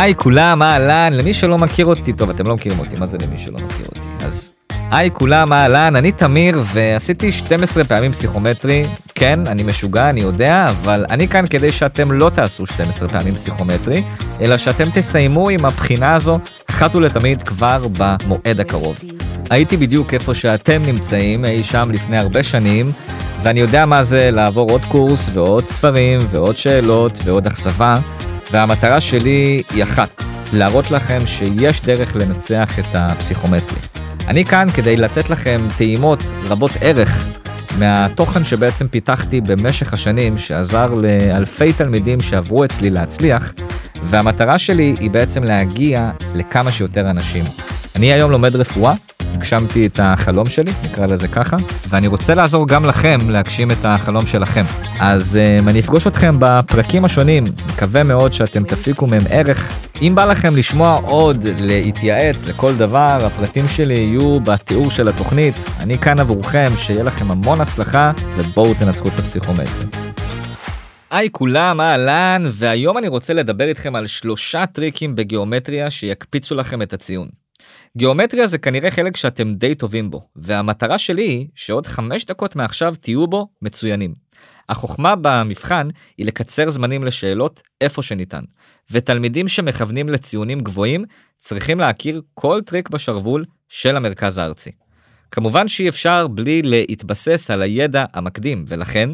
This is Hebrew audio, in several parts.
היי כולם, אהלן, למי שלא מכיר אותי, טוב אתם לא מכירים אותי, מה זה למי שלא מכיר אותי? אז היי כולם, אהלן, אני תמיר ועשיתי 12 פעמים פסיכומטרי, כן, אני משוגע, אני יודע, אבל אני כאן כדי שאתם לא תעשו 12 פעמים פסיכומטרי, אלא שאתם תסיימו עם הבחינה הזו אחת ולתמיד כבר במועד הקרוב. הייתי בדיוק איפה שאתם נמצאים, אי שם לפני הרבה שנים, ואני יודע מה זה לעבור עוד קורס ועוד ספרים ועוד שאלות ועוד אכזבה. והמטרה שלי היא אחת, להראות לכם שיש דרך לנצח את הפסיכומטרי. אני כאן כדי לתת לכם טעימות רבות ערך מהתוכן שבעצם פיתחתי במשך השנים, שעזר לאלפי תלמידים שעברו אצלי להצליח, והמטרה שלי היא בעצם להגיע לכמה שיותר אנשים. אני היום לומד רפואה, הגשמתי את החלום שלי, נקרא לזה ככה, ואני רוצה לעזור גם לכם להגשים את החלום שלכם. אז um, אני אפגוש אתכם בפרקים השונים, מקווה מאוד שאתם תפיקו מהם ערך. אם בא לכם לשמוע עוד, להתייעץ לכל דבר, הפרטים שלי יהיו בתיאור של התוכנית. אני כאן עבורכם, שיהיה לכם המון הצלחה, ובואו תנצחו את הפסיכומטרי. היי כולם, אהלן, והיום אני רוצה לדבר איתכם על שלושה טריקים בגיאומטריה שיקפיצו לכם את הציון. גיאומטריה זה כנראה חלק שאתם די טובים בו, והמטרה שלי היא שעוד חמש דקות מעכשיו תהיו בו מצוינים. החוכמה במבחן היא לקצר זמנים בשאלות איפה שניתן, ותלמידים שמכוונים לציונים גבוהים צריכים להכיר כל טריק בשרוול של המרכז הארצי. כמובן שאי אפשר בלי להתבסס על הידע המקדים, ולכן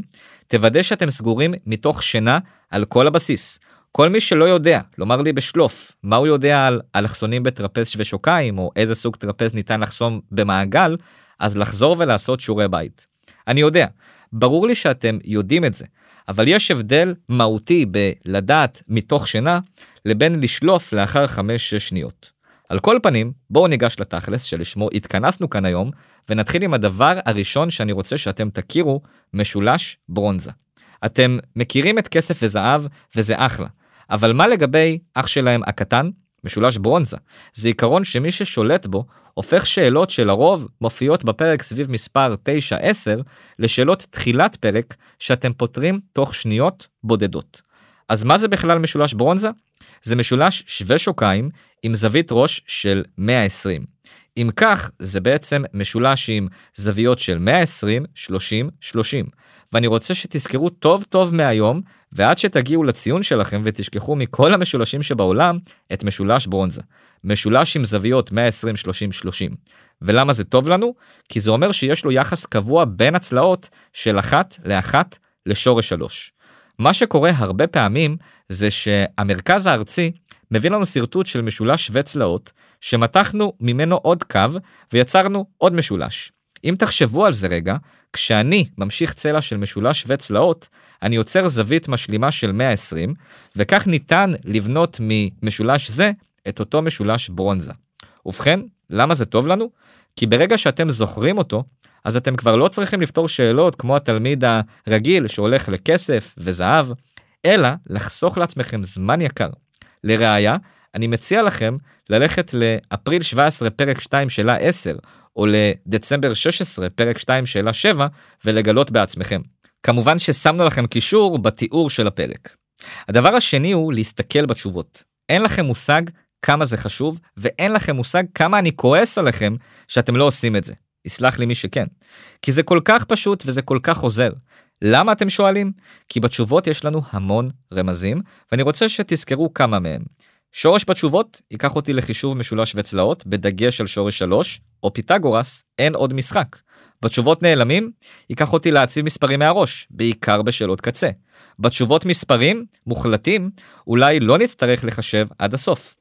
תוודא שאתם סגורים מתוך שינה על כל הבסיס, כל מי שלא יודע, לומר לי בשלוף, מה הוא יודע על אלכסונים בטרפז שווה שוקיים, או איזה סוג טרפז ניתן לחסום במעגל, אז לחזור ולעשות שיעורי בית. אני יודע, ברור לי שאתם יודעים את זה, אבל יש הבדל מהותי בלדעת מתוך שינה, לבין לשלוף לאחר 5-6 שניות. על כל פנים, בואו ניגש לתכלס שלשמו התכנסנו כאן היום, ונתחיל עם הדבר הראשון שאני רוצה שאתם תכירו, משולש ברונזה. אתם מכירים את כסף וזהב, וזה אחלה. אבל מה לגבי אח שלהם הקטן? משולש ברונזה. זה עיקרון שמי ששולט בו הופך שאלות שלרוב מופיעות בפרק סביב מספר 9-10 לשאלות תחילת פרק שאתם פותרים תוך שניות בודדות. אז מה זה בכלל משולש ברונזה? זה משולש שווה שוקיים עם זווית ראש של 120. אם כך, זה בעצם משולש עם זוויות של 120, 30, 30. ואני רוצה שתזכרו טוב טוב מהיום, ועד שתגיעו לציון שלכם ותשכחו מכל המשולשים שבעולם, את משולש ברונזה. משולש עם זוויות 120, 30, 30. ולמה זה טוב לנו? כי זה אומר שיש לו יחס קבוע בין הצלעות של אחת לאחת לשורש 3. מה שקורה הרבה פעמים זה שהמרכז הארצי מביא לנו שרטוט של משולש שווה צלעות, שמתחנו ממנו עוד קו ויצרנו עוד משולש. אם תחשבו על זה רגע, כשאני ממשיך צלע של משולש שווה צלעות, אני יוצר זווית משלימה של 120, וכך ניתן לבנות ממשולש זה את אותו משולש ברונזה. ובכן, למה זה טוב לנו? כי ברגע שאתם זוכרים אותו, אז אתם כבר לא צריכים לפתור שאלות כמו התלמיד הרגיל שהולך לכסף וזהב, אלא לחסוך לעצמכם זמן יקר. לראיה, אני מציע לכם ללכת לאפריל 17 פרק 2 שאלה 10, או לדצמבר 16 פרק 2 שאלה 7, ולגלות בעצמכם. כמובן ששמנו לכם קישור בתיאור של הפרק. הדבר השני הוא להסתכל בתשובות. אין לכם מושג כמה זה חשוב, ואין לכם מושג כמה אני כועס עליכם שאתם לא עושים את זה. יסלח לי מי שכן. כי זה כל כך פשוט וזה כל כך עוזר. למה אתם שואלים? כי בתשובות יש לנו המון רמזים, ואני רוצה שתזכרו כמה מהם. שורש בתשובות ייקח אותי לחישוב משולש וצלעות, בדגש על שורש 3, או פיתגורס, אין עוד משחק. בתשובות נעלמים, ייקח אותי להציב מספרים מהראש, בעיקר בשאלות קצה. בתשובות מספרים, מוחלטים, אולי לא נצטרך לחשב עד הסוף.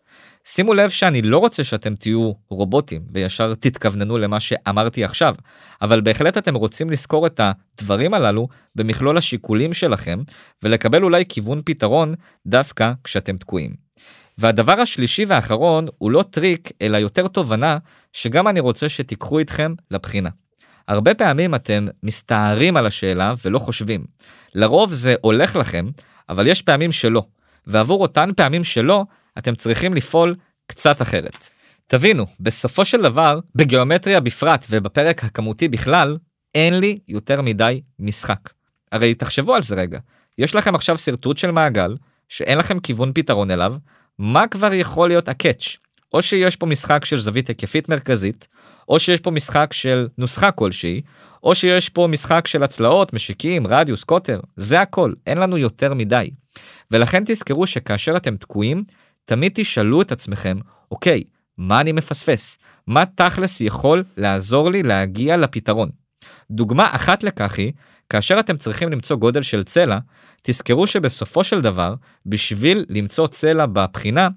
שימו לב שאני לא רוצה שאתם תהיו רובוטים וישר תתכווננו למה שאמרתי עכשיו, אבל בהחלט אתם רוצים לזכור את הדברים הללו במכלול השיקולים שלכם ולקבל אולי כיוון פתרון דווקא כשאתם תקועים. והדבר השלישי והאחרון הוא לא טריק אלא יותר תובנה שגם אני רוצה שתיקחו איתכם לבחינה. הרבה פעמים אתם מסתערים על השאלה ולא חושבים. לרוב זה הולך לכם, אבל יש פעמים שלא. ועבור אותן פעמים שלא, אתם צריכים לפעול קצת אחרת. תבינו, בסופו של דבר, בגיאומטריה בפרט ובפרק הכמותי בכלל, אין לי יותר מדי משחק. הרי תחשבו על זה רגע, יש לכם עכשיו שרטוט של מעגל, שאין לכם כיוון פתרון אליו, מה כבר יכול להיות הקאץ'? או שיש פה משחק של זווית היקפית מרכזית, או שיש פה משחק של נוסחה כלשהי, או שיש פה משחק של הצלעות, משיקים, רדיוס, קוטר, זה הכל, אין לנו יותר מדי. ולכן תזכרו שכאשר אתם תקועים, תמיד תשאלו את עצמכם, אוקיי, מה אני מפספס? מה תכלס יכול לעזור לי להגיע לפתרון? דוגמה אחת לכך היא, כאשר אתם צריכים למצוא גודל של צלע, תזכרו שבסופו של דבר, בשביל למצוא צלע בבחינה,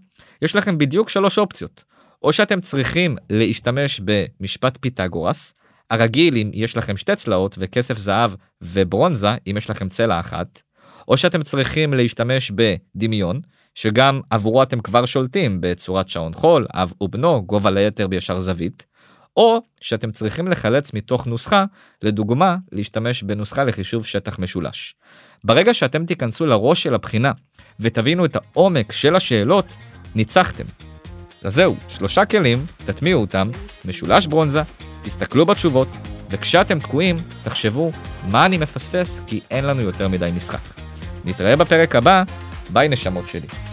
יש לכם בדיוק שלוש אופציות. או שאתם צריכים להשתמש במשפט פיתגורס, הרגיל אם יש לכם שתי צלעות וכסף זהב וברונזה אם יש לכם צלע אחת, או שאתם צריכים להשתמש בדמיון, שגם עבורו אתם כבר שולטים בצורת שעון חול, אב ובנו, גובה ליתר בישר זווית, או שאתם צריכים לחלץ מתוך נוסחה, לדוגמה, להשתמש בנוסחה לחישוב שטח משולש. ברגע שאתם תיכנסו לראש של הבחינה ותבינו את העומק של השאלות, ניצחתם. אז זהו, שלושה כלים, תטמיעו אותם, משולש ברונזה, תסתכלו בתשובות, וכשאתם תקועים, תחשבו מה אני מפספס כי אין לנו יותר מדי משחק. נתראה בפרק הבא, ביי נשמות שלי.